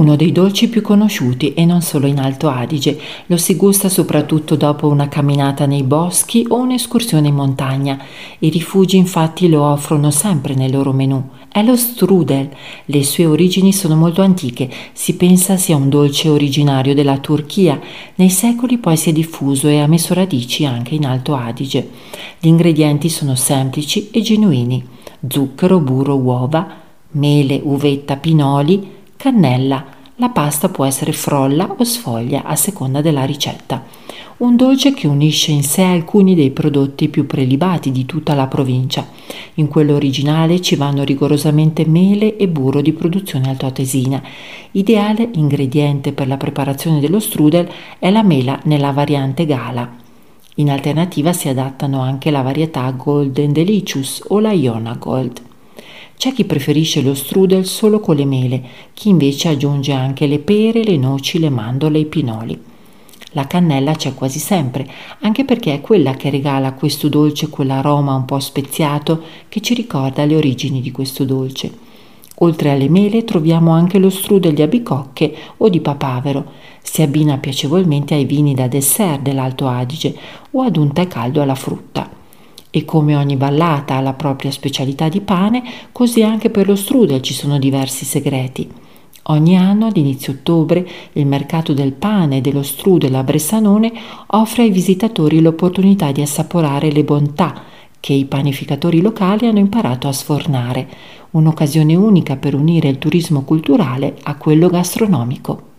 Uno dei dolci più conosciuti e non solo in Alto Adige, lo si gusta soprattutto dopo una camminata nei boschi o un'escursione in montagna. I rifugi infatti lo offrono sempre nel loro menù. È lo strudel. Le sue origini sono molto antiche, si pensa sia un dolce originario della Turchia. Nei secoli poi si è diffuso e ha messo radici anche in Alto Adige. Gli ingredienti sono semplici e genuini: zucchero, burro, uova, mele, uvetta, pinoli, cannella. La pasta può essere frolla o sfoglia a seconda della ricetta. Un dolce che unisce in sé alcuni dei prodotti più prelibati di tutta la provincia. In quello originale ci vanno rigorosamente mele e burro di produzione altoatesina. Ideale ingrediente per la preparazione dello strudel è la mela nella variante gala. In alternativa si adattano anche la varietà Golden Delicious o la Iona Gold. C'è chi preferisce lo strudel solo con le mele, chi invece aggiunge anche le pere, le noci, le mandorle e i pinoli. La cannella c'è quasi sempre, anche perché è quella che regala a questo dolce quell'aroma un po' speziato che ci ricorda le origini di questo dolce. Oltre alle mele troviamo anche lo strudel di abicocche o di papavero. Si abbina piacevolmente ai vini da dessert dell'Alto Adige o ad un tè caldo alla frutta. E come ogni ballata ha la propria specialità di pane, così anche per lo strudel ci sono diversi segreti. Ogni anno, ad inizio ottobre, il mercato del pane e dello strudel a Bressanone offre ai visitatori l'opportunità di assaporare le bontà che i panificatori locali hanno imparato a sfornare, un'occasione unica per unire il turismo culturale a quello gastronomico.